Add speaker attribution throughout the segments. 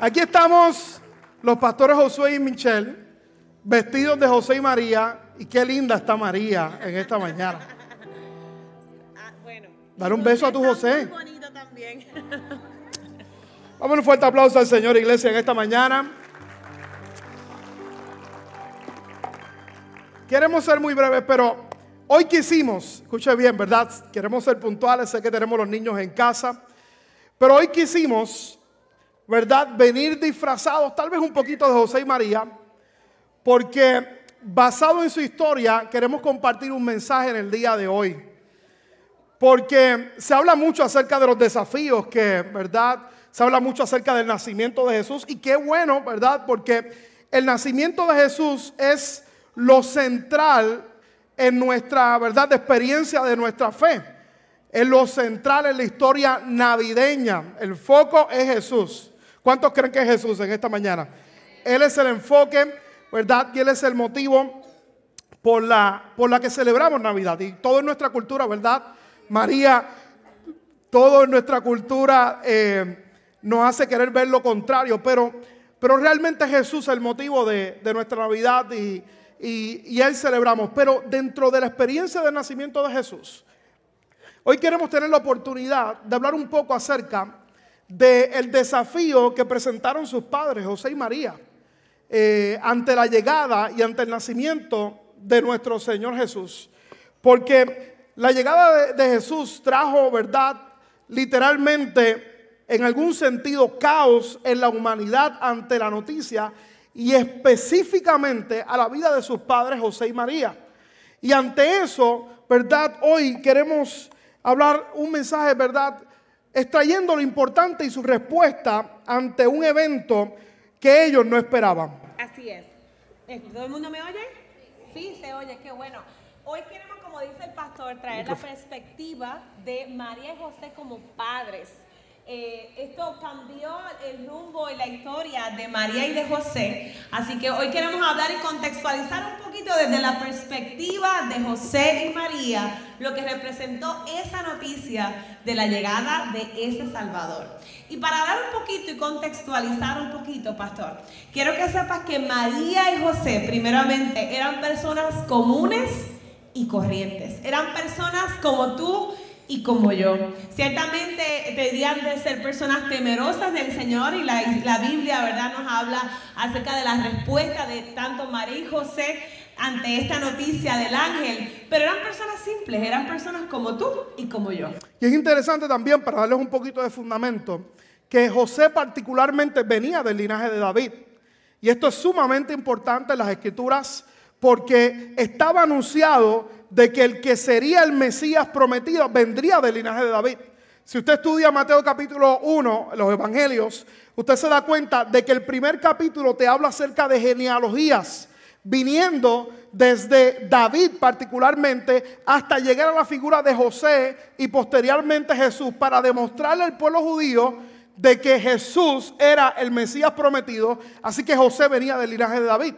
Speaker 1: Aquí estamos los pastores Josué y Michelle, vestidos de José y María. Y qué linda está María en esta mañana.
Speaker 2: Ah, bueno.
Speaker 1: Dar un beso a tu José.
Speaker 2: Muy bonito también.
Speaker 1: Vamos un fuerte aplauso al Señor Iglesia en esta mañana. Queremos ser muy breves, pero hoy quisimos, escuche bien, ¿verdad? Queremos ser puntuales, sé que tenemos los niños en casa, pero hoy quisimos, ¿verdad? Venir disfrazados, tal vez un poquito de José y María, porque basado en su historia queremos compartir un mensaje en el día de hoy. Porque se habla mucho acerca de los desafíos que, ¿verdad? Se habla mucho acerca del nacimiento de Jesús y qué bueno, ¿verdad? Porque el nacimiento de Jesús es lo central en nuestra, ¿verdad?, de experiencia de nuestra fe. Es lo central en la historia navideña. El foco es Jesús. ¿Cuántos creen que es Jesús en esta mañana? Él es el enfoque, ¿verdad? Y Él es el motivo por la, por la que celebramos Navidad. Y todo en nuestra cultura, ¿verdad? María, todo en nuestra cultura eh, nos hace querer ver lo contrario, pero, pero realmente Jesús es el motivo de, de nuestra Navidad y, y, y Él celebramos. Pero dentro de la experiencia del nacimiento de Jesús, hoy queremos tener la oportunidad de hablar un poco acerca del desafío que presentaron sus padres, José y María, eh, ante la llegada y ante el nacimiento de nuestro Señor Jesús. Porque la llegada de, de Jesús trajo, ¿verdad? Literalmente, en algún sentido, caos en la humanidad ante la noticia y específicamente a la vida de sus padres José y María. Y ante eso, ¿verdad? Hoy queremos hablar un mensaje, ¿verdad? Extrayendo lo importante y su respuesta ante un evento que ellos no esperaban.
Speaker 2: Así es. Eh, ¿Todo el mundo me oye? Sí, se oye, qué bueno. Hoy queremos, como dice el pastor, traer la perspectiva de María y José como padres. Eh, esto cambió el rumbo y la historia de María y de José. Así que hoy queremos hablar y contextualizar un poquito desde la perspectiva de José y María lo que representó esa noticia de la llegada de ese Salvador. Y para hablar un poquito y contextualizar un poquito, pastor, quiero que sepas que María y José, primeramente, eran personas comunes y corrientes. Eran personas como tú y como yo. Ciertamente deberían de ser personas temerosas del Señor y la, la, Biblia, ¿verdad? Nos habla acerca de la respuesta de tanto María y José ante esta noticia del ángel, pero eran personas simples, eran personas como tú y como yo.
Speaker 1: Y es interesante también, para darles un poquito de fundamento, que José particularmente venía del linaje de David. Y esto es sumamente importante en las escrituras porque estaba anunciado de que el que sería el Mesías prometido vendría del linaje de David. Si usted estudia Mateo capítulo 1, los evangelios, usted se da cuenta de que el primer capítulo te habla acerca de genealogías, viniendo desde David particularmente hasta llegar a la figura de José y posteriormente Jesús para demostrarle al pueblo judío de que Jesús era el Mesías prometido, así que José venía del linaje de David.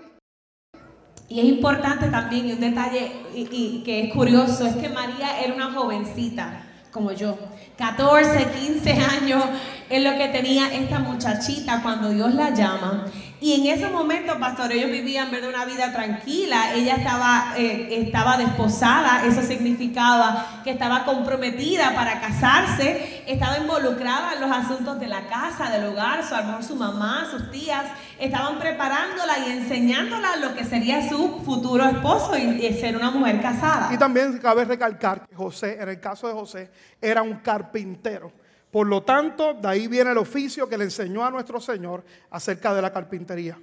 Speaker 2: Y es importante también, y un detalle y, que es curioso, es que María era una jovencita como yo. 14, 15 años es lo que tenía esta muchachita cuando Dios la llama. Y en ese momento, pastor, ellos vivían ¿verdad? una vida tranquila. Ella estaba, eh, estaba desposada, eso significaba que estaba comprometida para casarse, estaba involucrada en los asuntos de la casa, del hogar, su amor, su mamá, sus tías, estaban preparándola y enseñándola lo que sería su futuro esposo y ser una mujer casada.
Speaker 1: Y también cabe recalcar que José, en el caso de José, era un carpintero. Por lo tanto, de ahí viene el oficio que le enseñó a nuestro Señor acerca de la carpintería.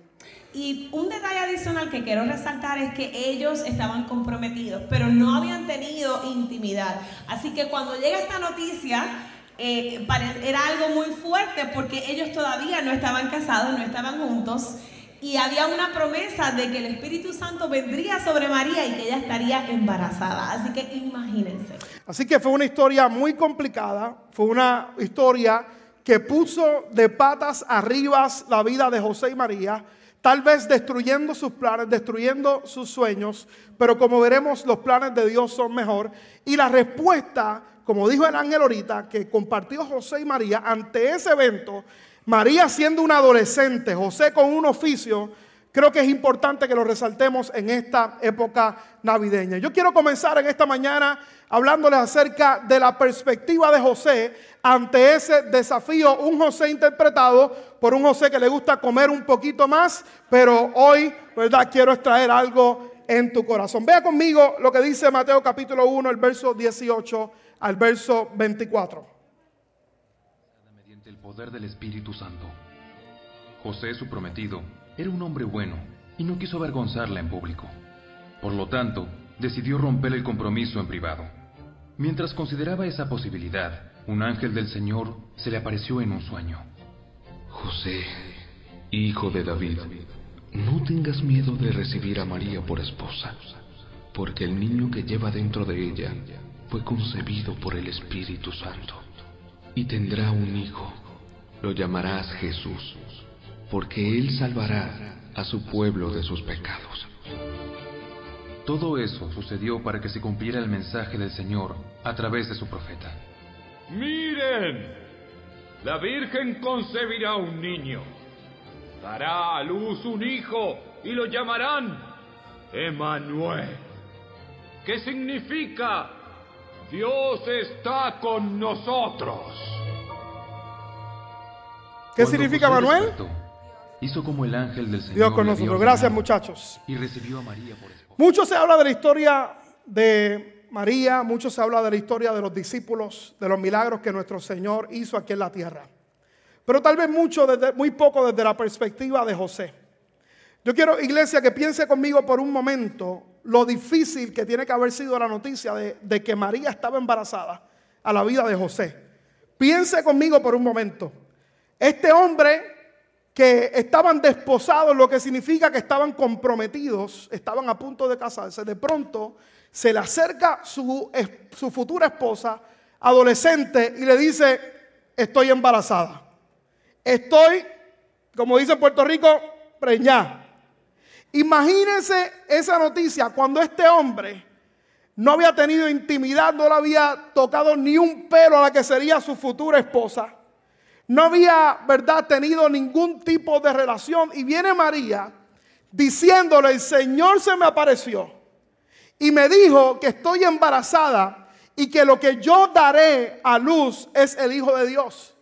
Speaker 2: Y un detalle adicional que quiero resaltar es que ellos estaban comprometidos, pero no habían tenido intimidad. Así que cuando llega esta noticia, eh, era algo muy fuerte porque ellos todavía no estaban casados, no estaban juntos. Y había una promesa de que el Espíritu Santo vendría sobre María y que ella estaría embarazada. Así que imagínense.
Speaker 1: Así que fue una historia muy complicada, fue una historia que puso de patas arriba la vida de José y María, tal vez destruyendo sus planes, destruyendo sus sueños, pero como veremos los planes de Dios son mejor. Y la respuesta, como dijo el ángel ahorita, que compartió José y María ante ese evento, María siendo una adolescente, José con un oficio, creo que es importante que lo resaltemos en esta época navideña. Yo quiero comenzar en esta mañana hablándoles acerca de la perspectiva de José ante ese desafío, un José interpretado por un José que le gusta comer un poquito más, pero hoy, ¿verdad? Quiero extraer algo en tu corazón. Vea conmigo lo que dice Mateo capítulo 1, el verso 18 al verso 24.
Speaker 3: Poder del Espíritu Santo. José, su prometido, era un hombre bueno y no quiso avergonzarla en público. Por lo tanto, decidió romper el compromiso en privado. Mientras consideraba esa posibilidad, un ángel del Señor se le apareció en un sueño.
Speaker 4: José, hijo de David, no tengas miedo de recibir a María por esposa, porque el niño que lleva dentro de ella fue concebido por el Espíritu Santo, y tendrá un hijo. Lo llamarás Jesús, porque él salvará a su pueblo de sus pecados.
Speaker 3: Todo eso sucedió para que se cumpliera el mensaje del Señor a través de su profeta.
Speaker 5: Miren, la Virgen concebirá un niño, dará a luz un hijo y lo llamarán Emanuel, ¿Qué significa Dios está con nosotros.
Speaker 1: ¿Qué significa Manuel?
Speaker 3: hizo como el ángel del Señor.
Speaker 1: Dios con nosotros. Gracias, muchachos.
Speaker 3: Y recibió a María por esposa.
Speaker 1: Mucho se habla de la historia de María, mucho se habla de la historia de los discípulos, de los milagros que nuestro Señor hizo aquí en la tierra. Pero tal vez mucho, desde, muy poco desde la perspectiva de José. Yo quiero, iglesia, que piense conmigo por un momento lo difícil que tiene que haber sido la noticia de, de que María estaba embarazada a la vida de José. Piense conmigo por un momento. Este hombre que estaban desposados, lo que significa que estaban comprometidos, estaban a punto de casarse. De pronto se le acerca su, futura esposa, adolescente, y le dice, estoy embarazada. Estoy, como dice Puerto Rico, preñada. Imagínense esa noticia cuando este hombre no había tenido intimidad, no le había tocado ni un pelo a la que sería su futura esposa. No había, ¿verdad?, tenido ningún tipo de relación. Y viene María diciéndole, el Señor se me apareció y me dijo que estoy embarazada y que lo que yo daré a luz es el Hijo de Dios.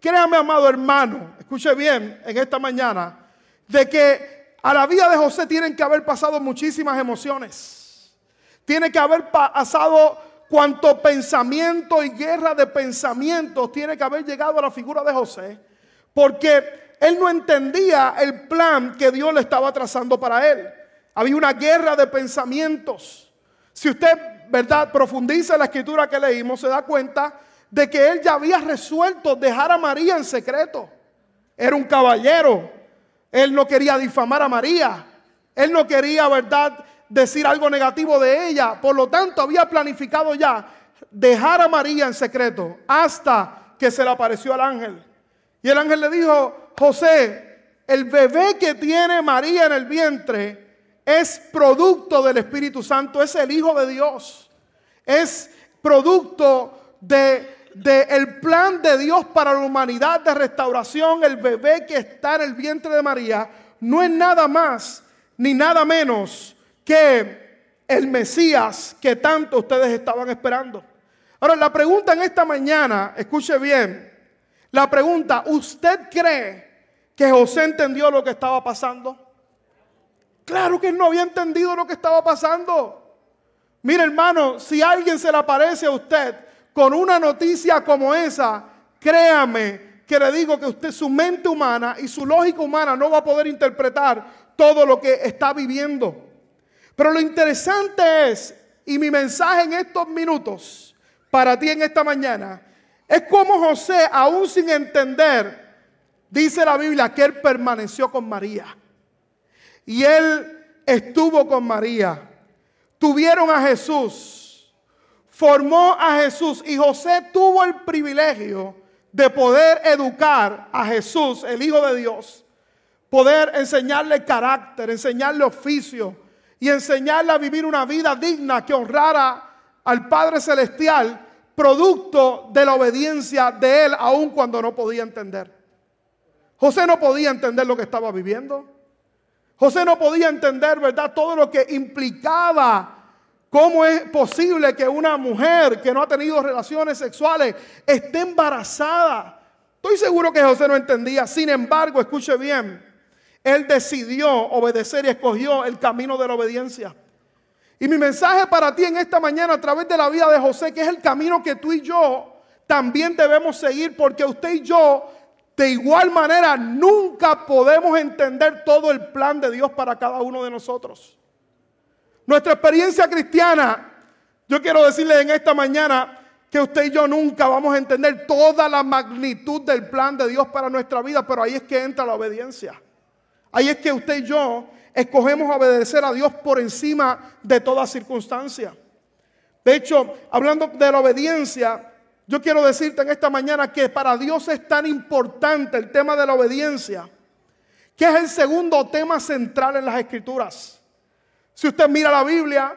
Speaker 1: Créame, amado hermano, escuche bien en esta mañana, de que a la vida de José tienen que haber pasado muchísimas emociones. Tiene que haber pasado cuanto pensamiento y guerra de pensamientos tiene que haber llegado a la figura de José, porque él no entendía el plan que Dios le estaba trazando para él. Había una guerra de pensamientos. Si usted, verdad, profundiza en la escritura que leímos, se da cuenta de que él ya había resuelto dejar a María en secreto. Era un caballero. Él no quería difamar a María. Él no quería, verdad, decir algo negativo de ella. Por lo tanto, había planificado ya dejar a María en secreto hasta que se le apareció al ángel. Y el ángel le dijo, José, el bebé que tiene María en el vientre es producto del Espíritu Santo, es el Hijo de Dios. Es producto de, de el plan de Dios para la humanidad de restauración. El bebé que está en el vientre de María no es nada más ni nada menos que el Mesías que tanto ustedes estaban esperando. Ahora, la pregunta en esta mañana, escuche bien, la pregunta, ¿usted cree que José entendió lo que estaba pasando? Claro que él no había entendido lo que estaba pasando. Mire hermano, si alguien se le aparece a usted con una noticia como esa, créame que le digo que usted, su mente humana y su lógica humana no va a poder interpretar todo lo que está viviendo. Pero lo interesante es, y mi mensaje en estos minutos para ti en esta mañana, es como José, aún sin entender, dice la Biblia que él permaneció con María. Y él estuvo con María. Tuvieron a Jesús. Formó a Jesús. Y José tuvo el privilegio de poder educar a Jesús, el Hijo de Dios. Poder enseñarle carácter, enseñarle oficio, y enseñarle a vivir una vida digna que honrara al Padre Celestial, producto de la obediencia de Él, aun cuando no podía entender. José no podía entender lo que estaba viviendo. José no podía entender, ¿verdad? Todo lo que implicaba cómo es posible que una mujer que no ha tenido relaciones sexuales esté embarazada. Estoy seguro que José no entendía. Sin embargo, escuche bien, él decidió obedecer y escogió el camino de la obediencia. Y mi mensaje para ti en esta mañana a través de la vida de José, que es el camino que tú y yo también debemos seguir, porque usted y yo de igual manera, nunca podemos entender todo el plan de Dios para cada uno de nosotros. Nuestra experiencia cristiana, yo quiero decirle en esta mañana que usted y yo nunca vamos a entender toda la magnitud del plan de Dios para nuestra vida, pero ahí es que entra la obediencia. Ahí es que usted y yo escogemos obedecer a Dios por encima de toda circunstancia. De hecho, hablando de la obediencia, yo quiero decirte en esta mañana que para Dios es tan importante el tema de la obediencia, que es el segundo tema central en las escrituras. Si usted mira la Biblia,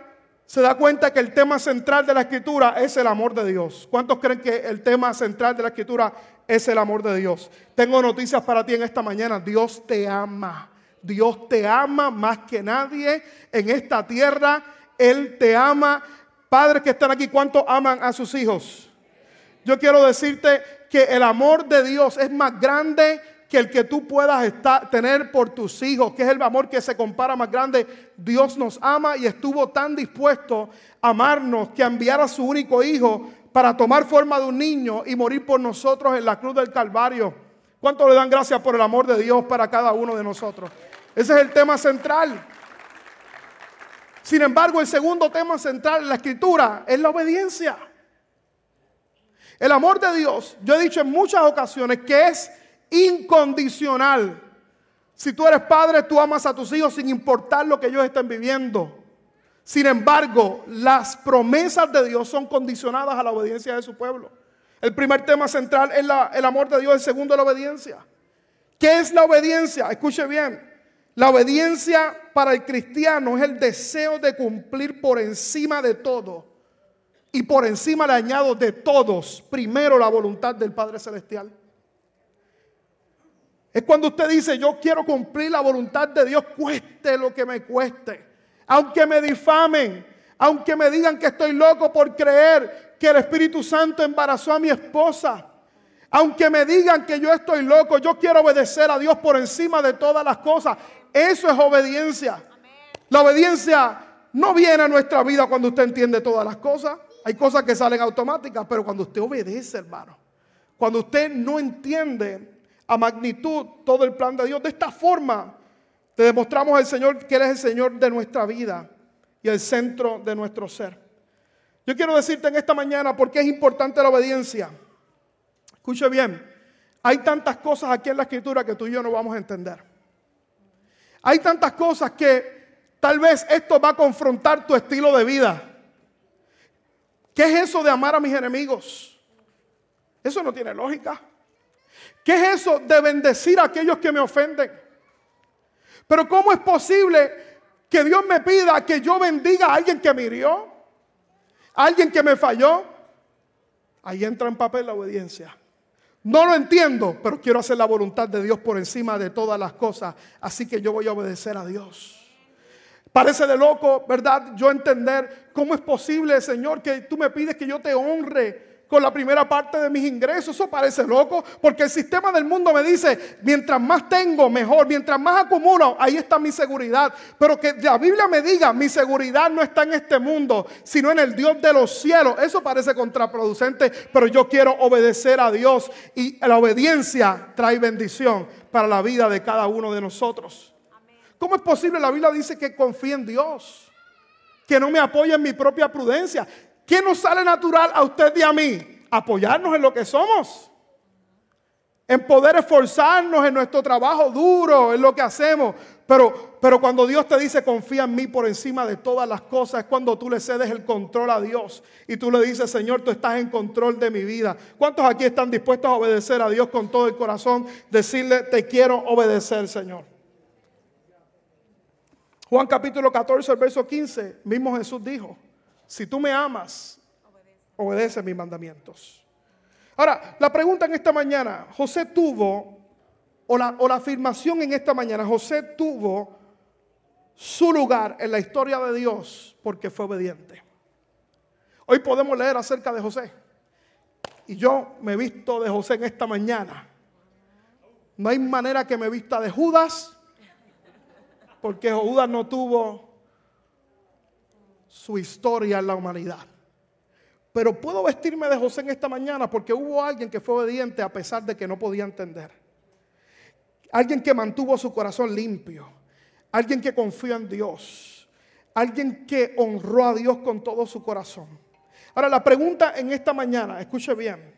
Speaker 1: se da cuenta que el tema central de la escritura es el amor de Dios. ¿Cuántos creen que el tema central de la escritura es el amor de Dios? Tengo noticias para ti en esta mañana. Dios te ama. Dios te ama más que nadie en esta tierra. Él te ama. Padres que están aquí, ¿cuántos aman a sus hijos? yo quiero decirte que el amor de Dios es más grande que el que tú puedas estar, tener por tus hijos, que es el amor que se compara más grande. Dios nos ama y estuvo tan dispuesto a amarnos que a enviar a su único hijo para tomar forma de un niño y morir por nosotros en la cruz del Calvario. ¿Cuánto le dan gracias por el amor de Dios para cada uno de nosotros? Ese es el tema central. Sin embargo, el segundo tema central en la escritura es la obediencia. El amor de Dios, yo he dicho en muchas ocasiones que es incondicional. Si tú eres padre, tú amas a tus hijos sin importar lo que ellos estén viviendo. Sin embargo, las promesas de Dios son condicionadas a la obediencia de su pueblo. El primer tema central es el amor de Dios, el segundo la obediencia. ¿Qué es la obediencia? Escuche bien. La obediencia para el cristiano es el deseo de cumplir por encima de todo y por encima le añado de todos, primero la voluntad del Padre Celestial. Es cuando usted dice, yo quiero cumplir la voluntad de Dios, cueste lo que me cueste. Aunque me difamen, aunque me digan que estoy loco por creer que el Espíritu Santo embarazó a mi esposa. Aunque me digan que yo estoy loco, yo quiero obedecer a Dios por encima de todas las cosas. Eso es obediencia. La obediencia no viene a nuestra vida cuando usted entiende todas las cosas. Hay cosas que salen automáticas, pero cuando usted obedece, hermano, cuando usted no entiende a magnitud todo el plan de Dios, de esta forma te demostramos al Señor que Él es el Señor de nuestra vida y el centro de nuestro ser. Yo quiero decirte en esta mañana por qué es importante la obediencia. Escuche bien, hay tantas cosas aquí en la escritura que tú y yo no vamos a entender. Hay tantas cosas que tal vez esto va a confrontar tu estilo de vida. ¿Qué es eso de amar a mis enemigos? Eso no tiene lógica. ¿Qué es eso de bendecir a aquellos que me ofenden? Pero ¿cómo es posible que Dios me pida que yo bendiga a alguien que me hirió? ¿A alguien que me falló? Ahí entra en papel la obediencia. No lo entiendo, pero quiero hacer la voluntad de Dios por encima de todas las cosas. Así que yo voy a obedecer a Dios. Parece de loco, ¿verdad? Yo entender cómo es posible, Señor, que tú me pides que yo te honre con la primera parte de mis ingresos. Eso parece loco, porque el sistema del mundo me dice, mientras más tengo, mejor, mientras más acumulo, ahí está mi seguridad. Pero que la Biblia me diga, mi seguridad no está en este mundo, sino en el Dios de los cielos. Eso parece contraproducente, pero yo quiero obedecer a Dios y la obediencia trae bendición para la vida de cada uno de nosotros. ¿Cómo es posible? La Biblia dice que confíe en Dios, que no me apoye en mi propia prudencia. ¿Qué nos sale natural a usted y a mí? Apoyarnos en lo que somos. En poder esforzarnos en nuestro trabajo duro, en lo que hacemos. Pero, pero cuando Dios te dice confía en mí por encima de todas las cosas, es cuando tú le cedes el control a Dios. Y tú le dices, Señor, tú estás en control de mi vida. ¿Cuántos aquí están dispuestos a obedecer a Dios con todo el corazón? Decirle, te quiero obedecer, Señor. Juan capítulo 14, el verso 15, mismo Jesús dijo, si tú me amas, obedece mis mandamientos. Ahora, la pregunta en esta mañana, José tuvo o la, o la afirmación en esta mañana, José tuvo su lugar en la historia de Dios porque fue obediente. Hoy podemos leer acerca de José. Y yo me he visto de José en esta mañana. No hay manera que me vista de Judas, porque Judas no tuvo su historia en la humanidad. Pero puedo vestirme de José en esta mañana porque hubo alguien que fue obediente a pesar de que no podía entender. Alguien que mantuvo su corazón limpio. Alguien que confió en Dios. Alguien que honró a Dios con todo su corazón. Ahora la pregunta en esta mañana, escuche bien.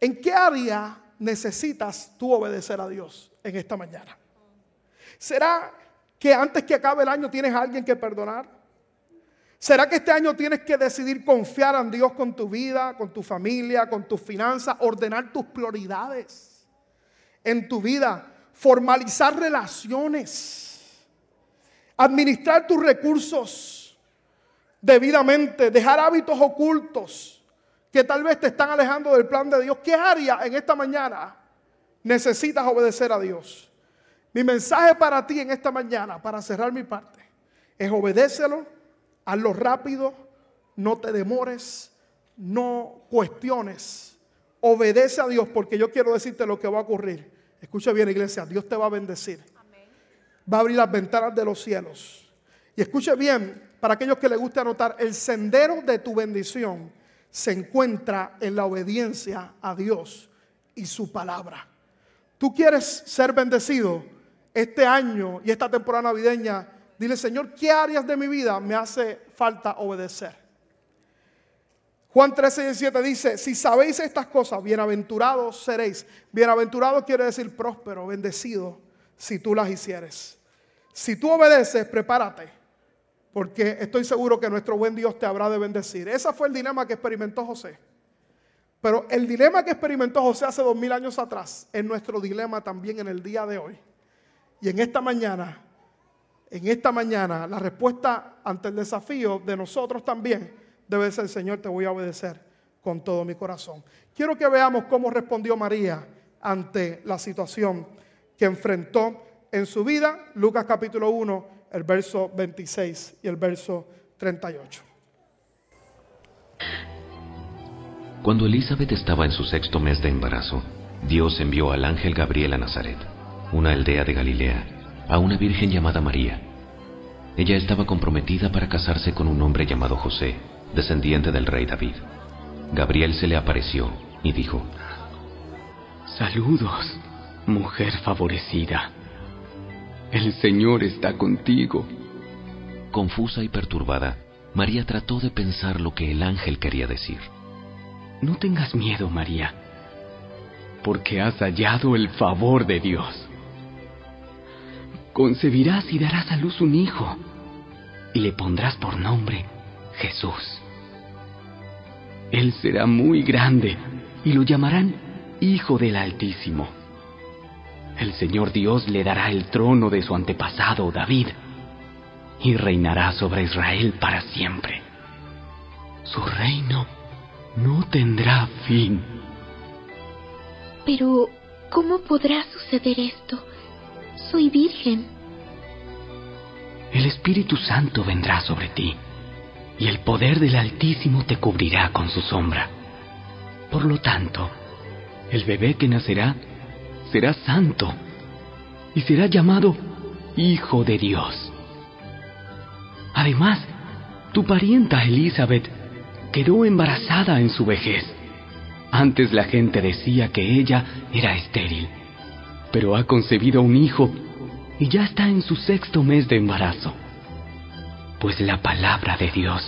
Speaker 1: ¿En qué área necesitas tú obedecer a Dios en esta mañana? ¿Será que antes que acabe el año tienes a alguien que perdonar? ¿Será que este año tienes que decidir confiar en Dios con tu vida, con tu familia, con tus finanzas, ordenar tus prioridades en tu vida, formalizar relaciones, administrar tus recursos debidamente, dejar hábitos ocultos que tal vez te están alejando del plan de Dios? ¿Qué área en esta mañana necesitas obedecer a Dios? Mi mensaje para ti en esta mañana, para cerrar mi parte, es obedécelo hazlo rápido, no te demores, no cuestiones. Obedece a Dios porque yo quiero decirte lo que va a ocurrir. Escucha bien, iglesia, Dios te va a bendecir. Va a abrir las ventanas de los cielos. Y escuche bien, para aquellos que les guste anotar, el sendero de tu bendición se encuentra en la obediencia a Dios y su palabra. Tú quieres ser bendecido este año y esta temporada navideña Dile, Señor, ¿qué áreas de mi vida me hace falta obedecer? Juan 13, 17 dice, si sabéis estas cosas, bienaventurados seréis. Bienaventurado quiere decir próspero, bendecido, si tú las hicieres. Si tú obedeces, prepárate, porque estoy seguro que nuestro buen Dios te habrá de bendecir. Ese fue el dilema que experimentó José. Pero el dilema que experimentó José hace dos mil años atrás es nuestro dilema también en el día de hoy. Y en esta mañana en esta mañana la respuesta ante el desafío de nosotros también debe ser, Señor, te voy a obedecer con todo mi corazón. Quiero que veamos cómo respondió María ante la situación que enfrentó en su vida. Lucas capítulo 1, el verso 26 y el verso 38.
Speaker 6: Cuando Elizabeth estaba en su sexto mes de embarazo, Dios envió al ángel Gabriel a Nazaret, una aldea de Galilea a una virgen llamada María. Ella estaba comprometida para casarse con un hombre llamado José, descendiente del rey David. Gabriel se le apareció y dijo,
Speaker 7: Saludos, mujer favorecida. El Señor está contigo.
Speaker 6: Confusa y perturbada, María trató de pensar lo que el ángel quería decir.
Speaker 7: No tengas miedo, María, porque has hallado el favor de Dios concebirás y darás a luz un hijo, y le pondrás por nombre Jesús. Él será muy grande, y lo llamarán Hijo del Altísimo. El Señor Dios le dará el trono de su antepasado David, y reinará sobre Israel para siempre. Su reino no tendrá fin.
Speaker 8: Pero, ¿cómo podrá suceder esto? Soy virgen.
Speaker 7: El Espíritu Santo vendrá sobre ti, y el poder del Altísimo te cubrirá con su sombra. Por lo tanto, el bebé que nacerá será santo, y será llamado Hijo de Dios. Además, tu parienta Elizabeth quedó embarazada en su vejez. Antes la gente decía que ella era estéril pero ha concebido un hijo y ya está en su sexto mes de embarazo. Pues la palabra de Dios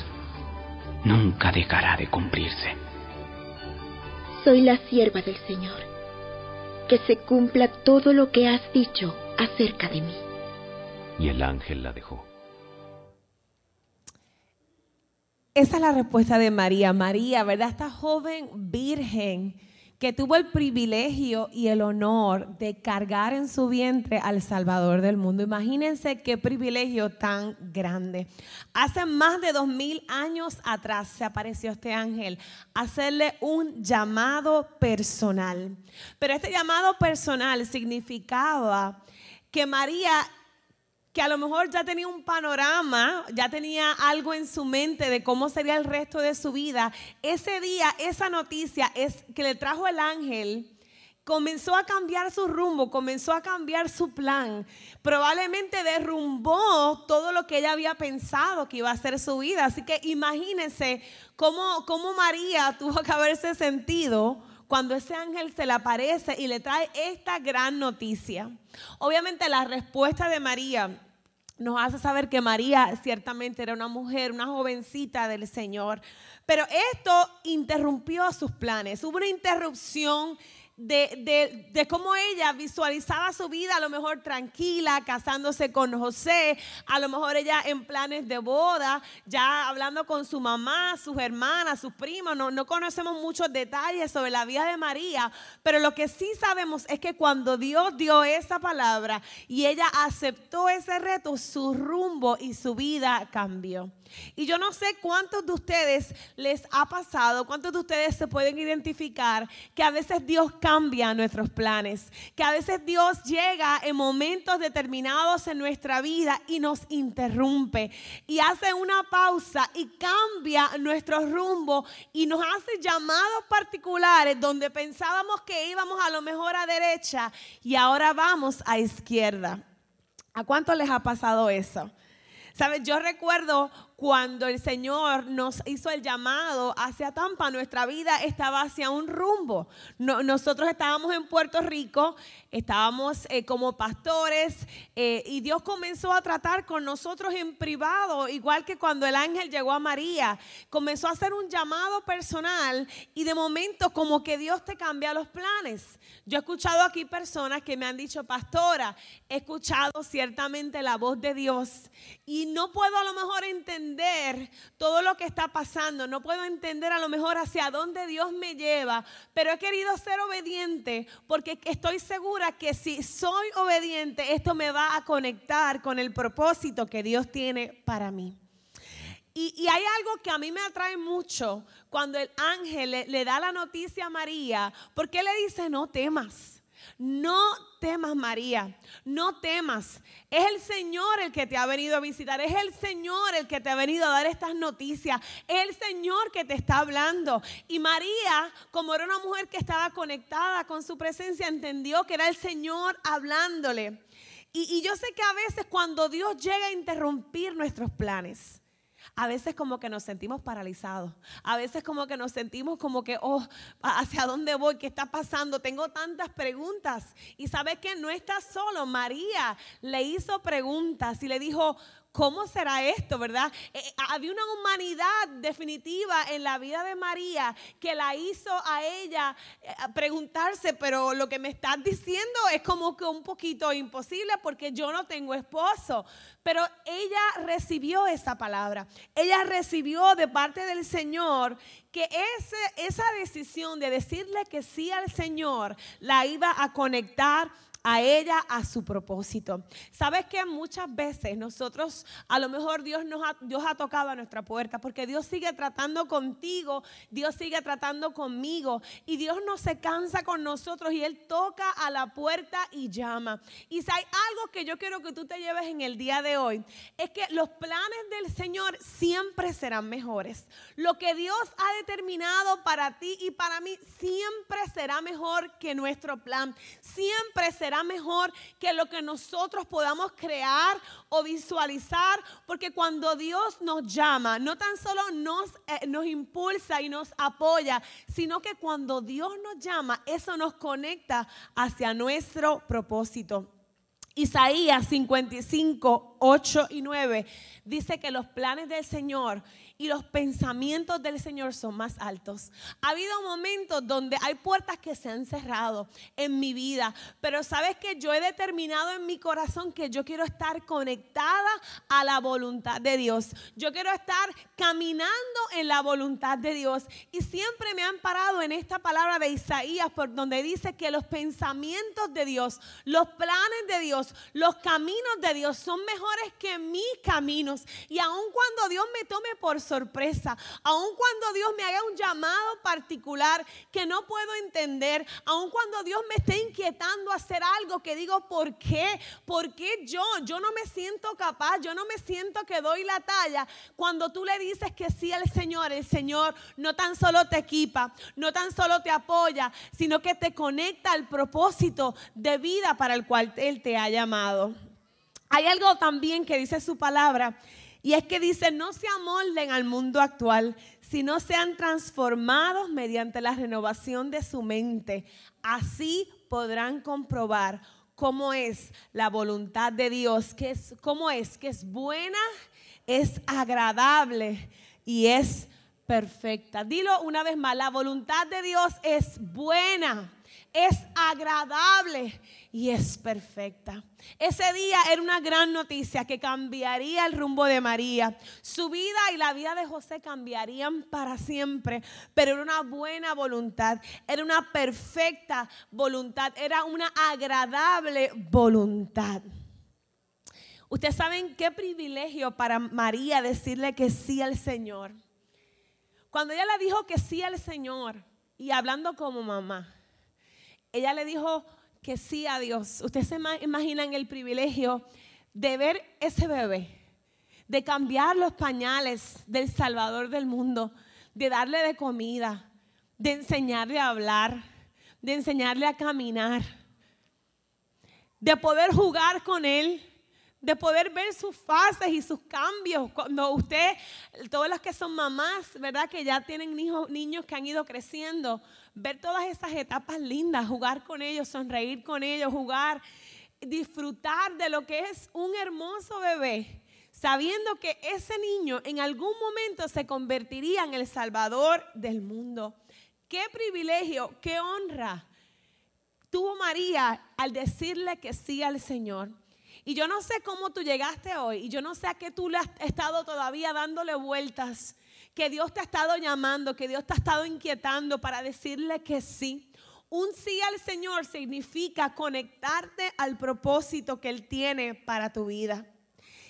Speaker 7: nunca dejará de cumplirse.
Speaker 8: Soy la sierva del Señor. Que se cumpla todo lo que has dicho acerca de mí.
Speaker 6: Y el ángel la dejó.
Speaker 2: Esa es la respuesta de María. María, ¿verdad? Esta joven virgen que tuvo el privilegio y el honor de cargar en su vientre al Salvador del mundo. Imagínense qué privilegio tan grande. Hace más de dos mil años atrás se apareció este ángel hacerle un llamado personal. Pero este llamado personal significaba que María que a lo mejor ya tenía un panorama, ya tenía algo en su mente de cómo sería el resto de su vida, ese día, esa noticia es que le trajo el ángel, comenzó a cambiar su rumbo, comenzó a cambiar su plan. Probablemente derrumbó todo lo que ella había pensado que iba a ser su vida. Así que imagínense cómo, cómo María tuvo que haberse sentido cuando ese ángel se le aparece y le trae esta gran noticia. Obviamente la respuesta de María nos hace saber que María ciertamente era una mujer, una jovencita del Señor. Pero esto interrumpió sus planes. Hubo una interrupción de, de, cómo ella visualizaba su vida, a lo mejor tranquila, casándose con José, a lo mejor ella en planes de boda, ya hablando con su mamá, sus hermanas, sus primos. No, no conocemos muchos detalles sobre la vida de María, pero lo que sí sabemos es que cuando Dios dio esa palabra y ella aceptó ese reto, su rumbo y su vida cambió. Y yo no sé cuántos de ustedes les ha pasado, cuántos de ustedes se pueden identificar que a veces Dios cambia nuestros planes, que a veces Dios llega en momentos determinados en nuestra vida y nos interrumpe y hace una pausa y cambia nuestro rumbo y nos hace llamados particulares donde pensábamos que íbamos a lo mejor a derecha y ahora vamos a izquierda. ¿A cuántos les ha pasado eso? ¿Sabes? Yo recuerdo cuando el Señor nos hizo el llamado hacia Tampa, nuestra vida estaba hacia un rumbo. nosotros estábamos en Puerto Rico, estábamos eh, como pastores eh, y Dios comenzó a tratar con nosotros en privado, igual que cuando el ángel llegó a María, comenzó a hacer un llamado personal y de momento como que Dios te cambia los planes. Yo he escuchado aquí personas que me han dicho, pastora, he escuchado ciertamente la voz de Dios y no puedo a lo mejor entender todo lo que está pasando, no puedo entender a lo mejor hacia dónde Dios me lleva, pero he querido ser obediente porque estoy segura que si soy obediente, esto me va a conectar con el propósito que Dios tiene para mí. Y, hay algo que a mí me atrae mucho cuando el ángel le, le da la noticia a María, porque le dice, no temas. No temas, María, no temas. Es el Señor el que te ha venido a visitar, es el Señor el que te ha venido a dar estas noticias, es el Señor que te está hablando. Y María, como era una mujer que estaba conectada con su presencia, entendió que era el Señor hablándole. Y, y yo sé que a veces cuando Dios llega a interrumpir nuestros planes, a veces como que nos sentimos paralizados, a veces como que nos sentimos como que, oh, ¿hacia dónde voy? ¿Qué está pasando? Tengo tantas preguntas. Y sabes que no está solo, María le hizo preguntas y le dijo, ¿cómo será esto, verdad? Eh, eh, había una humanidad definitiva en la vida de María que la hizo a ella eh, preguntarse, pero lo que me estás diciendo es como que un poquito imposible porque yo no tengo esposo. Pero ella recibió esa palabra, ella recibió de parte del Señor que ese, esa decisión de decirle que sí al Señor la iba a conectar a ella a su propósito. ¿Sabes que muchas veces nosotros, a lo mejor Dios, nos ha, Dios ha tocado a nuestra puerta porque Dios sigue tratando contigo, Dios sigue tratando conmigo y Dios no se cansa con nosotros y Él toca a la puerta y llama. Y si hay algo que yo quiero que tú te lleves en el día de hoy, es que los planes del Señor siempre serán mejores. Lo que Dios ha determinado para ti y para mí siempre será mejor que nuestro plan. Siempre será mejor que lo que nosotros podamos crear o visualizar, porque cuando Dios nos llama, no tan solo nos, eh, nos impulsa y nos apoya, sino que cuando Dios nos llama, eso nos conecta hacia nuestro propósito. Isaías 55, 8 y 9 dice que los planes del Señor y los pensamientos del Señor son más altos. Ha habido momentos donde hay puertas que se han cerrado en mi vida, pero sabes que yo he determinado en mi corazón que yo quiero estar conectada a la voluntad de Dios. Yo quiero estar caminando en la voluntad de Dios. Y siempre me han parado en esta palabra de Isaías, por donde dice que los pensamientos de Dios, los planes de Dios, los caminos de Dios son mejores que mis caminos. Y aun cuando Dios me tome por sorpresa, aun cuando Dios me haga un llamado particular que no puedo entender, aun cuando Dios me esté inquietando a hacer algo que digo, ¿por qué? ¿Por qué yo? Yo no me siento capaz, yo no me siento que doy la talla. Cuando tú le dices que sí al Señor, el Señor no tan solo te equipa, no tan solo te apoya, sino que te conecta al propósito de vida para el cual Él te ha llamado. Hay algo también que dice su palabra y es que dice, no se amolden al mundo actual, sino sean transformados mediante la renovación de su mente. Así podrán comprobar cómo es la voluntad de Dios, que es, cómo es, que es buena, es agradable y es perfecta. Dilo una vez más, la voluntad de Dios es buena, es agradable y es perfecta. Ese día era una gran noticia que cambiaría el rumbo de María. Su vida y la vida de José cambiarían para siempre, pero era una buena voluntad, era una perfecta voluntad, era una agradable voluntad. Ustedes saben qué privilegio para María decirle que sí al Señor. Cuando ella le dijo que sí al Señor y hablando como mamá, ella le dijo que sí a Dios. Ustedes se imaginan el privilegio de ver ese bebé, de cambiar los pañales del Salvador del mundo, de darle de comida, de enseñarle a hablar, de enseñarle a caminar, de poder jugar con él, de poder ver sus fases y sus cambios. Cuando usted, todos los que son mamás, ¿verdad? Que ya tienen hijos, niños que han ido creciendo, ver todas esas etapas lindas, jugar con ellos, sonreír con ellos, jugar, disfrutar de lo que es un hermoso bebé, sabiendo que ese niño en algún momento se convertiría en el Salvador del mundo. Qué privilegio, qué honra tuvo María al decirle que sí al Señor. Y yo no sé cómo tú llegaste hoy, y yo no sé a qué tú le has estado todavía dándole vueltas que Dios te ha estado llamando, que Dios te ha estado inquietando para decirle que sí. Un sí al Señor significa conectarte al propósito que Él tiene para tu vida.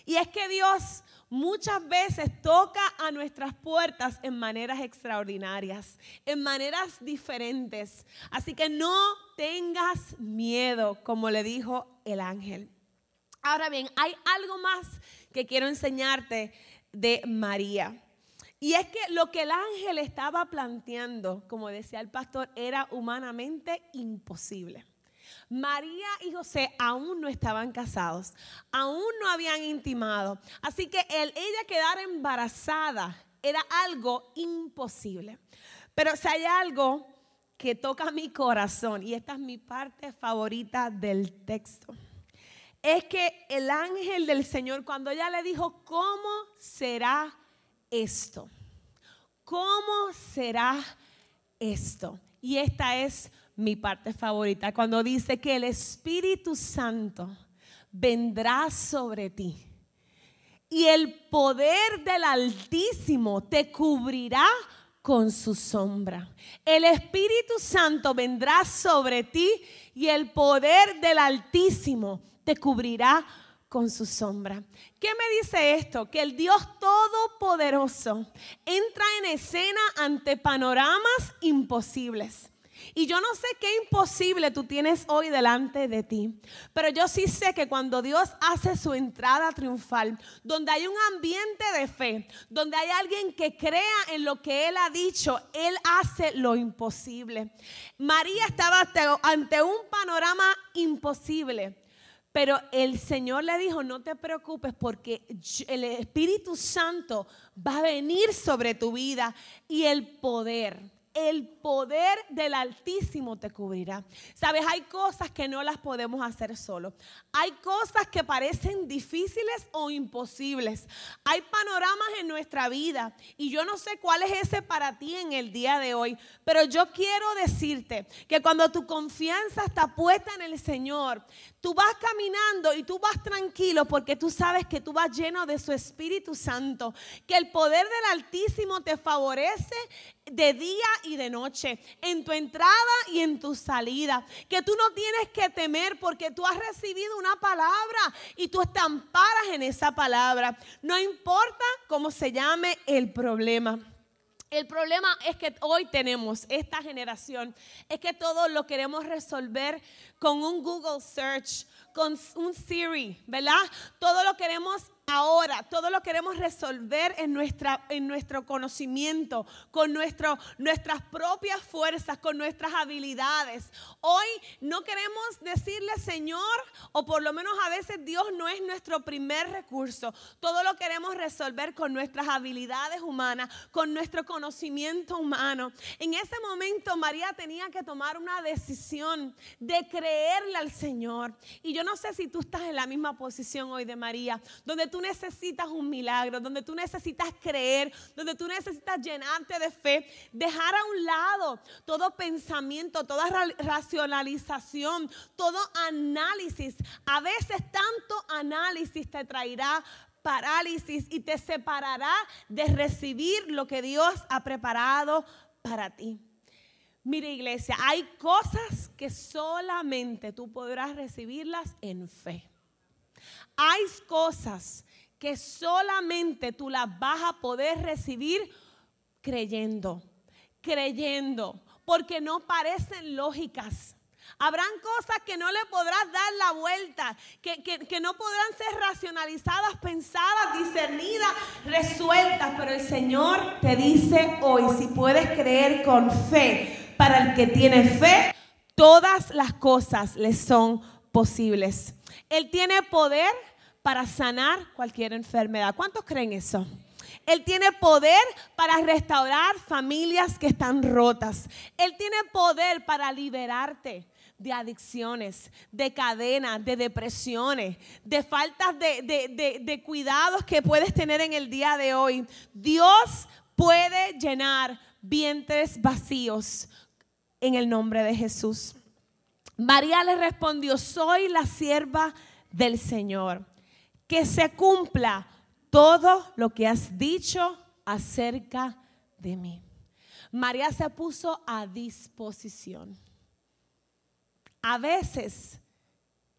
Speaker 2: Y es que Dios muchas veces toca a nuestras puertas en maneras extraordinarias, en maneras diferentes. Así que no tengas miedo, como le dijo el ángel. Ahora bien, hay algo más que quiero enseñarte de María. Y es que lo que el ángel estaba planteando, como decía el pastor, era humanamente imposible. María y José aún no estaban casados, aún no habían intimado. Así que el ella quedar embarazada era algo imposible. Pero si hay algo que toca mi corazón, y esta es mi parte favorita del texto, es que el ángel del Señor, cuando ella le dijo, ¿cómo será esto? ¿Cómo será esto? Y esta es mi parte favorita, cuando dice que el Espíritu Santo vendrá sobre ti y el poder del Altísimo te cubrirá con su sombra. El Espíritu Santo vendrá sobre ti y el poder del Altísimo te cubrirá con su sombra. ¿Qué me dice esto? Que el Dios Todopoderoso entra en escena ante panoramas imposibles. Y yo no sé qué imposible tú tienes hoy delante de ti, pero yo sí sé que cuando Dios hace su entrada triunfal, donde hay un ambiente de fe, donde hay alguien que crea en lo que Él ha dicho, Él hace lo imposible. María estaba ante un panorama imposible. Pero el Señor le dijo, no te preocupes porque el Espíritu Santo va a venir sobre tu vida y el poder, el poder del Altísimo te cubrirá. Sabes, hay cosas que no las podemos hacer solo. Hay cosas que parecen difíciles o imposibles. Hay panoramas en nuestra vida y yo no sé cuál es ese para ti en el día de hoy, pero yo quiero decirte que cuando tu confianza está puesta en el Señor, tú vas caminando y tú vas tranquilo porque tú sabes que tú vas lleno de su Espíritu Santo, que el poder del Altísimo te favorece de día y de noche, en tu entrada y en tu salida. Que tú no tienes que temer porque tú has recibido una palabra y tú estamparas en esa palabra. No importa cómo se llame el problema. El problema es que hoy tenemos esta generación, es que todo lo queremos resolver con un Google Search, con un Siri, ¿verdad? Todo lo queremos ahora, todo lo queremos resolver en, nuestra, en nuestro conocimiento, con nuestro, nuestras propias fuerzas, con nuestras habilidades. Hoy no queremos decirle Señor, o por lo menos a veces Dios no es nuestro primer recurso. Todo lo queremos resolver con nuestras habilidades humanas, con nuestro conocimiento humano. En ese momento María tenía que tomar una decisión de creerle al Señor. Y yo no sé si tú estás en la misma posición hoy de María, donde tú tú necesitas un milagro, donde tú necesitas creer, donde tú necesitas llenarte de fe, dejar a un lado todo pensamiento, toda racionalización, todo análisis. A veces tanto análisis te traerá parálisis y te separará de recibir lo que Dios ha preparado para ti. Mire iglesia, hay cosas que solamente tú podrás recibirlas en fe. Hay cosas que solamente tú las vas a poder recibir creyendo, creyendo, porque no parecen lógicas. Habrán cosas que no le podrás dar la vuelta, que, que, no podrán ser racionalizadas, pensadas, discernidas, resueltas. Pero el Señor te dice hoy, si puedes creer con fe, para el que tiene fe, todas las cosas le son posibles. Él tiene poder para sanar cualquier enfermedad. ¿Cuántos creen eso? Él tiene poder para restaurar familias que están rotas. Él tiene poder para liberarte de adicciones, de cadenas, de depresiones, de faltas de, de, cuidados que puedes tener en el día de hoy. Dios puede llenar vientres vacíos en el nombre de Jesús. María le respondió, soy la sierva del Señor que se cumpla todo lo que has dicho acerca de mí. María se puso a disposición. A veces,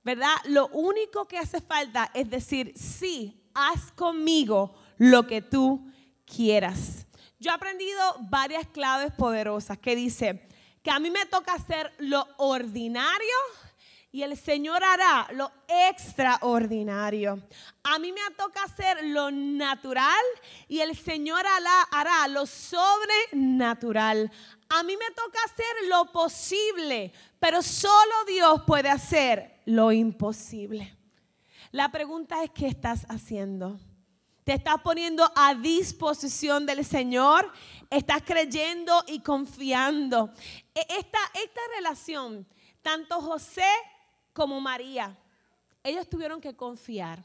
Speaker 2: ¿verdad? Lo único que hace falta es decir, sí, haz conmigo lo que tú quieras. Yo he aprendido varias claves poderosas que dice que a mí me toca hacer lo ordinario y el Señor hará lo extraordinario. A mí me toca hacer lo natural y el Señor hará, lo sobrenatural. A mí me toca hacer lo posible, pero solo Dios puede hacer lo imposible. La pregunta es, ¿qué estás haciendo? ¿Te estás poniendo a disposición del Señor? ¿Estás creyendo y confiando? E, esta, esta relación, tanto José como María, ellos tuvieron que confiar.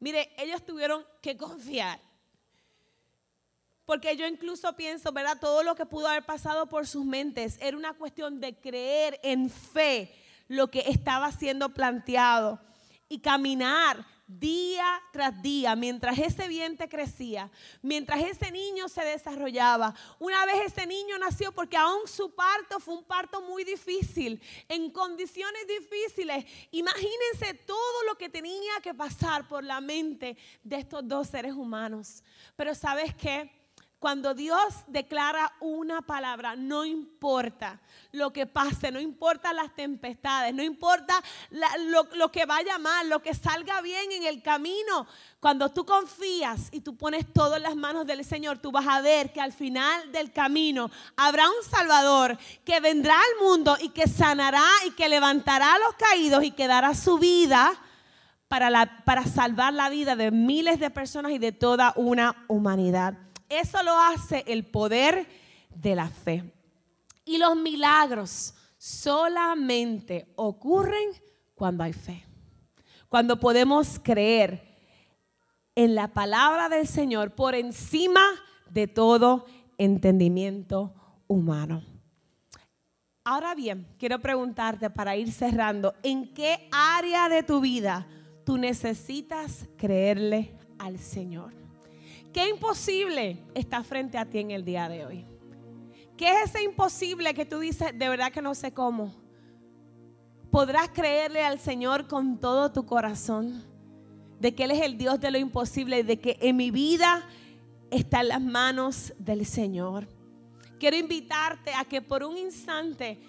Speaker 2: Mire, ellos tuvieron que confiar. Porque yo incluso pienso, ¿verdad? Todo lo que pudo haber pasado por sus mentes era una cuestión de creer en fe lo que estaba siendo planteado y caminar día tras día, mientras ese vientre crecía, mientras ese niño se desarrollaba. Una vez ese niño nació porque aún su parto fue un parto muy difícil, en condiciones difíciles. Imagínense todo lo que tenía que pasar por la mente de estos dos seres humanos. Pero ¿sabes qué? Cuando Dios declara una palabra, no importa lo que pase, no importa las tempestades, no importa lo, que vaya mal, lo que salga bien en el camino. Cuando tú confías y tú pones todo en las manos del Señor, tú vas a ver que al final del camino habrá un Salvador que vendrá al mundo y que sanará y que levantará a los caídos y que dará su vida para, para salvar la vida de miles de personas y de toda una humanidad. Eso lo hace el poder de la fe. Y los milagros solamente ocurren cuando hay fe. Cuando podemos creer en la palabra del Señor por encima de todo entendimiento humano. Ahora bien, quiero preguntarte para ir cerrando, ¿en qué área de tu vida tú necesitas creerle al Señor? ¿Qué imposible está frente a ti en el día de hoy? ¿Qué es ese imposible que tú dices, de verdad que no sé cómo? ¿Podrás creerle al Señor con todo tu corazón? De que Él es el Dios de lo imposible y de que en mi vida está en las manos del Señor. Quiero invitarte a que por un instante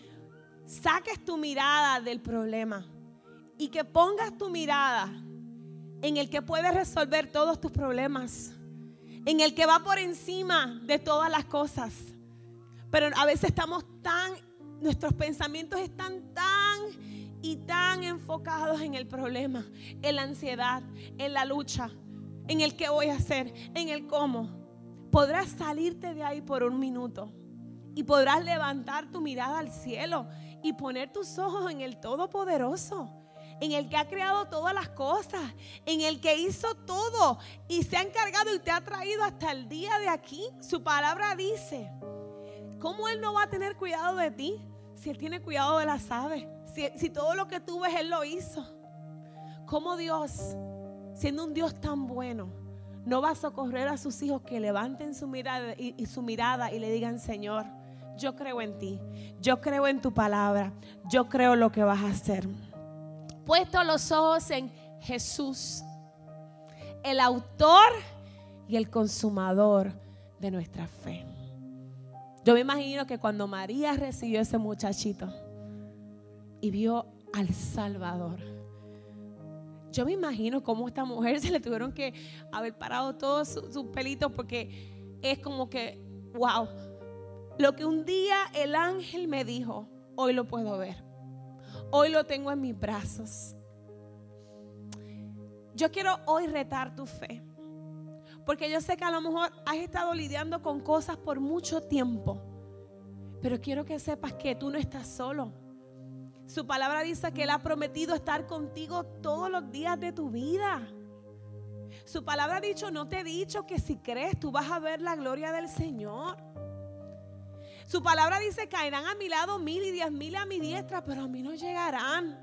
Speaker 2: saques tu mirada del problema y que pongas tu mirada en el que puede resolver todos tus problemas, en el que va por encima de todas las cosas. Pero a veces estamos tan, nuestros pensamientos están tan y tan enfocados en el problema, en la ansiedad, en la lucha, en el qué voy a hacer, en el cómo. Podrás salirte de ahí por un minuto y podrás levantar tu mirada al cielo y poner tus ojos en el Todopoderoso, en el que ha creado todas las cosas, en el que hizo todo y se ha encargado y te ha traído hasta el día de aquí. Su palabra dice, ¿cómo Él no va a tener cuidado de ti si Él tiene cuidado de las aves? Si, todo lo que tú ves Él lo hizo. ¿Cómo Dios, siendo un Dios tan bueno, no va a socorrer a sus hijos que levanten su mirada y, su mirada y le digan, Señor, yo creo en ti, yo creo en tu palabra, yo creo lo que vas a hacer. Puesto los ojos en Jesús, el autor y el consumador de nuestra fe. Yo me imagino que cuando María recibió ese muchachito y vio al Salvador, yo me imagino cómo esta mujer se le tuvieron que haber parado todos sus pelitos porque es como que, wow, lo que un día el ángel me dijo, hoy lo puedo ver. Hoy lo tengo en mis brazos. Yo quiero hoy retar tu fe. Porque yo sé que a lo mejor has estado lidiando con cosas por mucho tiempo. Pero quiero que sepas que tú no estás solo. Su palabra dice que Él ha prometido estar contigo todos los días de tu vida. Su palabra ha dicho, no te he dicho que si crees tú vas a ver la gloria del Señor. Su palabra dice, caerán a mi lado mil y diez mil a mi diestra, pero a mí no llegarán.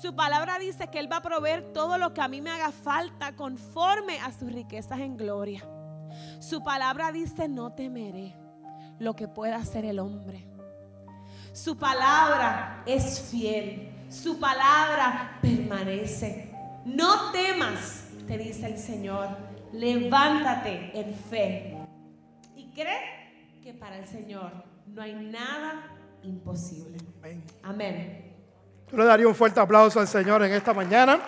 Speaker 2: Su palabra dice que Él va a proveer todo lo que a mí me haga falta conforme a sus riquezas en gloria. Su palabra dice, no temeré lo que pueda hacer el hombre. Su palabra es fiel. Su palabra permanece. No temas, te dice el Señor. Levántate en fe. Y cree que para el Señor no hay nada imposible. Amén.
Speaker 1: Yo le daría un fuerte aplauso al Señor en esta mañana.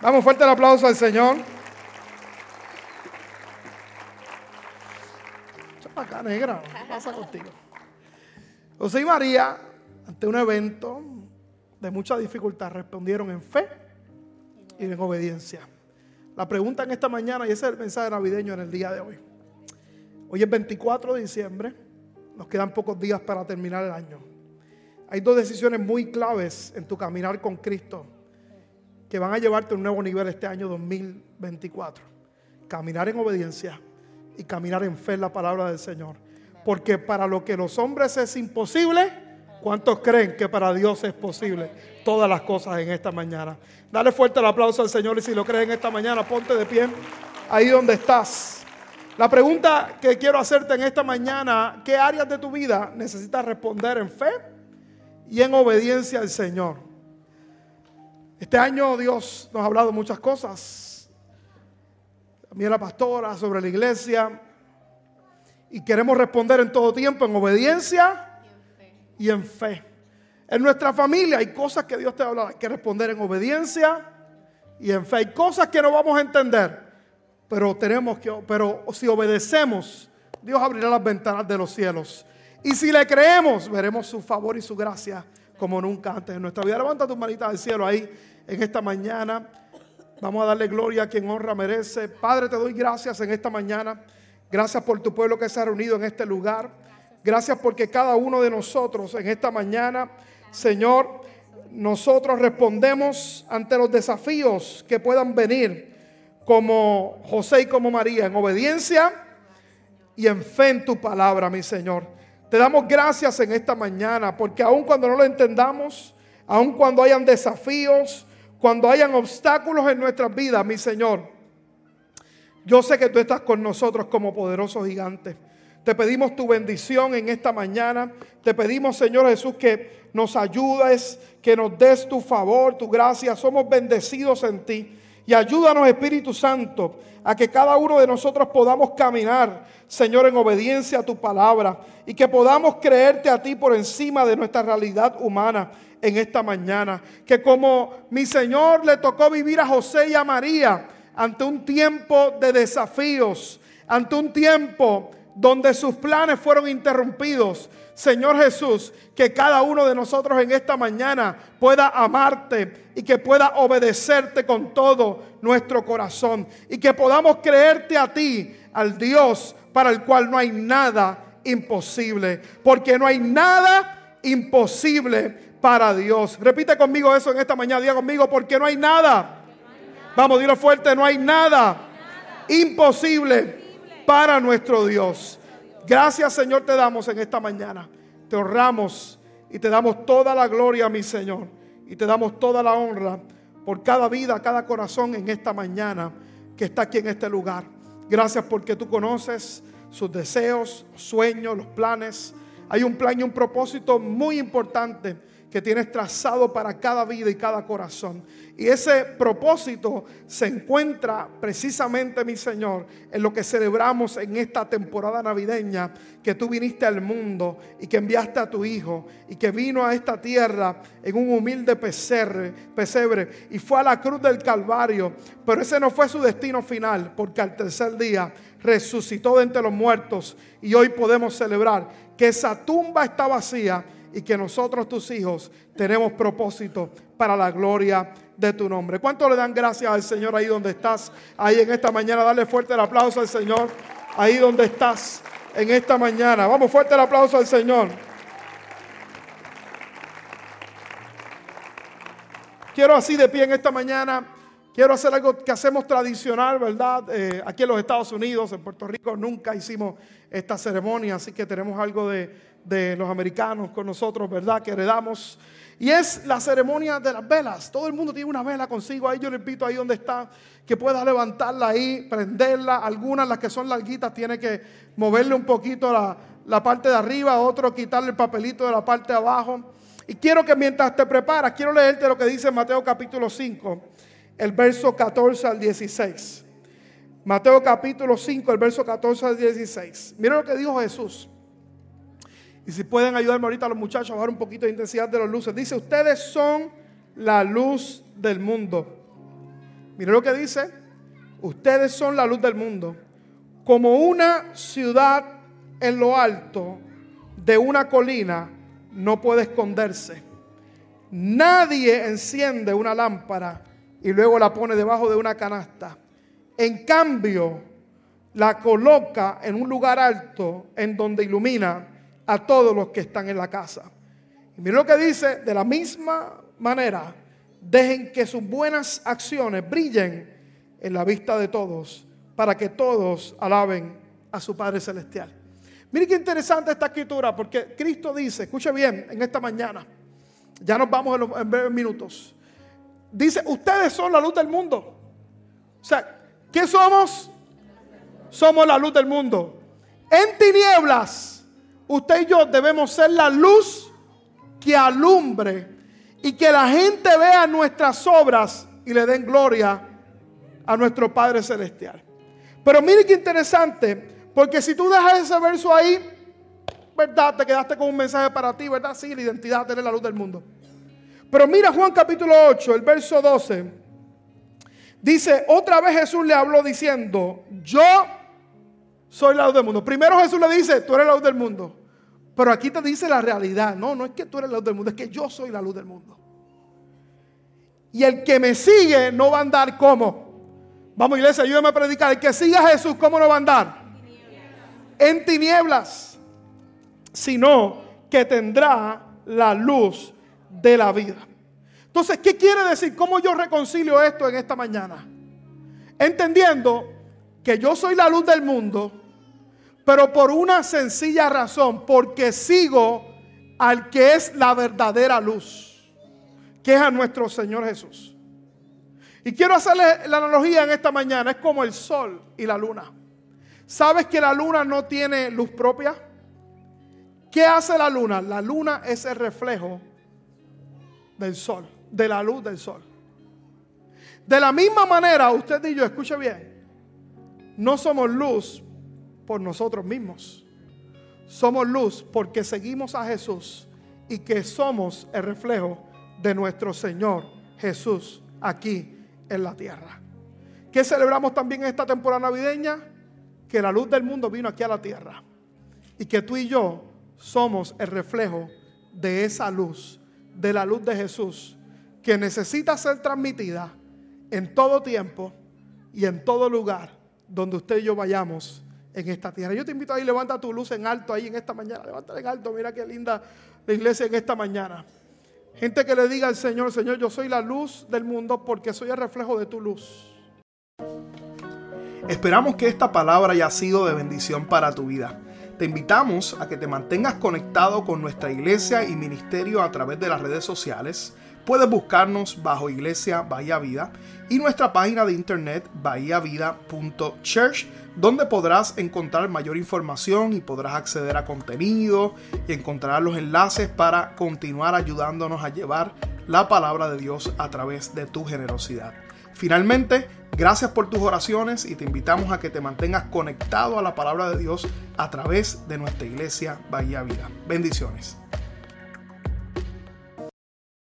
Speaker 1: Damos fuerte el aplauso al Señor. Acá, negra, ¿qué pasa contigo? José y María, ante un evento de mucha dificultad, respondieron en fe y en obediencia. La pregunta en esta mañana, y ese es el mensaje navideño en el día de hoy. Hoy es 24 de diciembre, nos quedan pocos días para terminar el año. Hay dos decisiones muy claves en tu caminar con Cristo que van a llevarte a un nuevo nivel este año 2024. Caminar en obediencia y caminar en fe en la palabra del Señor. Porque para lo que los hombres es imposible, ¿cuántos creen que para Dios es posible todas las cosas en esta mañana? Dale fuerte el aplauso al Señor y si lo crees en esta mañana, ponte de pie ahí donde estás. La pregunta que quiero hacerte en esta mañana, ¿qué áreas de tu vida necesitas responder en fe y en obediencia al Señor? Este año Dios nos ha hablado muchas cosas. También la pastora sobre la iglesia. Y queremos responder en todo tiempo en obediencia y en fe. En nuestra familia hay cosas que Dios te ha hablado. Hay que responder en obediencia y en fe. Hay cosas que no vamos a entender pero tenemos que, pero si obedecemos, Dios abrirá las ventanas de los cielos. Y si le creemos, veremos su favor y su gracia como nunca antes en nuestra vida. Levanta tus manitas al cielo ahí en esta mañana. Vamos a darle gloria a quien honra merece. Padre, te doy gracias en esta mañana. Gracias por tu pueblo que se ha reunido en este lugar. Gracias porque cada uno de nosotros en esta mañana, Señor, nosotros respondemos ante los desafíos que puedan venir como José y como María, en obediencia y en fe en tu palabra, mi Señor. Te damos gracias en esta mañana porque aun cuando no lo entendamos, aun cuando hayan desafíos, cuando hayan obstáculos en nuestras vidas, mi Señor, yo sé que tú estás con nosotros como poderoso gigante. Te pedimos tu bendición en esta mañana. Te pedimos, Señor Jesús, que nos ayudes, que nos des tu favor, tu gracia. Somos bendecidos en ti. Y ayúdanos, Espíritu Santo, a que cada uno de nosotros podamos caminar, Señor, en obediencia a tu palabra. Y que podamos creerte a ti por encima de nuestra realidad humana en esta mañana. Que como mi Señor le tocó vivir a José y a María ante un tiempo de desafíos, ante un tiempo donde sus planes fueron interrumpidos. Señor Jesús, que cada uno de nosotros en esta mañana pueda amarte y que pueda obedecerte con todo nuestro corazón y que podamos creerte a ti, al Dios para el cual no hay nada imposible, porque no hay nada imposible para Dios. Repite conmigo eso en esta mañana, diga conmigo, porque no hay nada. Vamos, dilo fuerte, no hay nada imposible para nuestro Dios. Gracias Señor te damos en esta mañana. Te honramos y te damos toda la gloria, mi Señor. Y te damos toda la honra por cada vida, cada corazón en esta mañana que está aquí en este lugar. Gracias porque tú conoces sus deseos, sueños, los planes. Hay un plan y un propósito muy importante que tienes trazado para cada vida y cada corazón. Y ese propósito se encuentra precisamente, mi Señor, en lo que celebramos en esta temporada navideña, que tú viniste al mundo y que enviaste a tu Hijo y que vino a esta tierra en un humilde pesebre, pesebre y fue a la cruz del Calvario. Pero ese no fue su destino final, porque al tercer día resucitó de entre los muertos y hoy podemos celebrar que esa tumba está vacía y que nosotros, tus hijos, tenemos propósito para la gloria de tu nombre. ¿Cuánto le dan gracias al Señor ahí donde estás? Ahí en esta mañana, dale fuerte el aplauso al Señor. Ahí donde estás en esta mañana. Vamos, fuerte el aplauso al Señor. Quiero así de pie en esta mañana. Quiero hacer algo que hacemos tradicional, ¿verdad? Eh, aquí en los Estados Unidos, en Puerto Rico, nunca hicimos esta ceremonia, así que tenemos algo de, de los americanos con nosotros, ¿verdad? Que heredamos. Y es la ceremonia de las velas. Todo el mundo tiene una vela consigo. Ahí yo le invito ahí donde está, que pueda levantarla ahí, prenderla. Algunas, las que son larguitas, tiene que moverle un poquito la, la parte de arriba, otro quitarle el papelito de la parte de abajo. Y quiero que mientras te preparas, quiero leerte lo que dice Mateo capítulo 5, el verso 14 al 16. Mateo capítulo 5, el verso 14 al 16. Mira lo que dijo Jesús. Y si pueden ayudarme ahorita a los muchachos a bajar un poquito de intensidad de las luces. Dice, ustedes son la luz del mundo. Mire lo que dice. Ustedes son la luz del mundo. Como una ciudad en lo alto de una colina no puede esconderse. Nadie enciende una lámpara y luego la pone debajo de una canasta. En cambio, la coloca en un lugar alto en donde ilumina a todos los que están en la casa. Y mira lo que dice, de la misma manera, dejen que sus buenas acciones brillen en la vista de todos, para que todos alaben a su Padre Celestial. Mire qué interesante esta escritura, porque Cristo dice, escuche bien, en esta mañana, ya nos vamos en, en breves minutos, dice, ustedes son la luz del mundo. O sea, ¿qué somos? Somos la luz del mundo. En tinieblas usted y yo debemos ser la luz que alumbre y que la gente vea nuestras obras y le den gloria a nuestro Padre Celestial. Pero mire qué interesante, porque si tú dejas ese verso ahí, ¿verdad? Te quedaste con un mensaje para ti, ¿verdad? Sí, la identidad, tener la luz del mundo. Pero mira Juan capítulo 8, el verso 12. Dice, otra vez Jesús le habló diciendo, yo soy la luz del mundo. Primero Jesús le dice, tú eres la luz del mundo. Pero aquí te dice la realidad. No, no es que tú eres la luz del mundo, es que yo soy la luz del mundo. Y el que me sigue no va a andar como. Vamos, iglesia, ayúdame a predicar. El que siga a Jesús, ¿cómo no va a andar? En tinieblas. sino que tendrá la luz de la vida. Entonces, ¿qué quiere decir? ¿Cómo yo reconcilio esto en esta mañana? Entendiendo que yo soy la luz del mundo, pero por una sencilla razón, porque sigo al que es la verdadera luz, que es a nuestro Señor Jesús. Y quiero hacerle la analogía en esta mañana, es como el sol y la luna. ¿Sabes que la luna no tiene luz propia? ¿Qué hace la luna? La luna es el reflejo del sol, de la luz del sol. De la misma manera, usted y yo, escuche bien, no somos luz por nosotros mismos. Somos luz porque seguimos a Jesús y que somos el reflejo de nuestro Señor Jesús aquí en la tierra. ¿Qué celebramos también en esta temporada navideña? Que la luz del mundo vino aquí a la tierra y que tú y yo somos el reflejo de esa luz, de la luz de Jesús, que necesita ser transmitida en todo tiempo y en todo lugar donde usted y yo vayamos en esta tierra. Yo te invito ahí, levanta tu luz en alto ahí en esta mañana. Levanta en alto, mira qué linda la iglesia en esta mañana. Gente que le diga al Señor, Señor, yo soy la luz del mundo porque soy el reflejo de tu luz.
Speaker 9: Esperamos que esta palabra haya sido de bendición para tu vida. Te invitamos a que te mantengas conectado con nuestra iglesia y ministerio a través de las redes sociales. Puedes buscarnos bajo Iglesia Bahía Vida y nuestra página de internet bahiavida.church donde podrás encontrar mayor información y podrás acceder a contenido y encontrar los enlaces para continuar ayudándonos a llevar la palabra de Dios a través de tu generosidad. Finalmente, gracias por tus oraciones y te invitamos a que te mantengas conectado a la palabra de Dios a través de nuestra iglesia Bahía Vida. Bendiciones.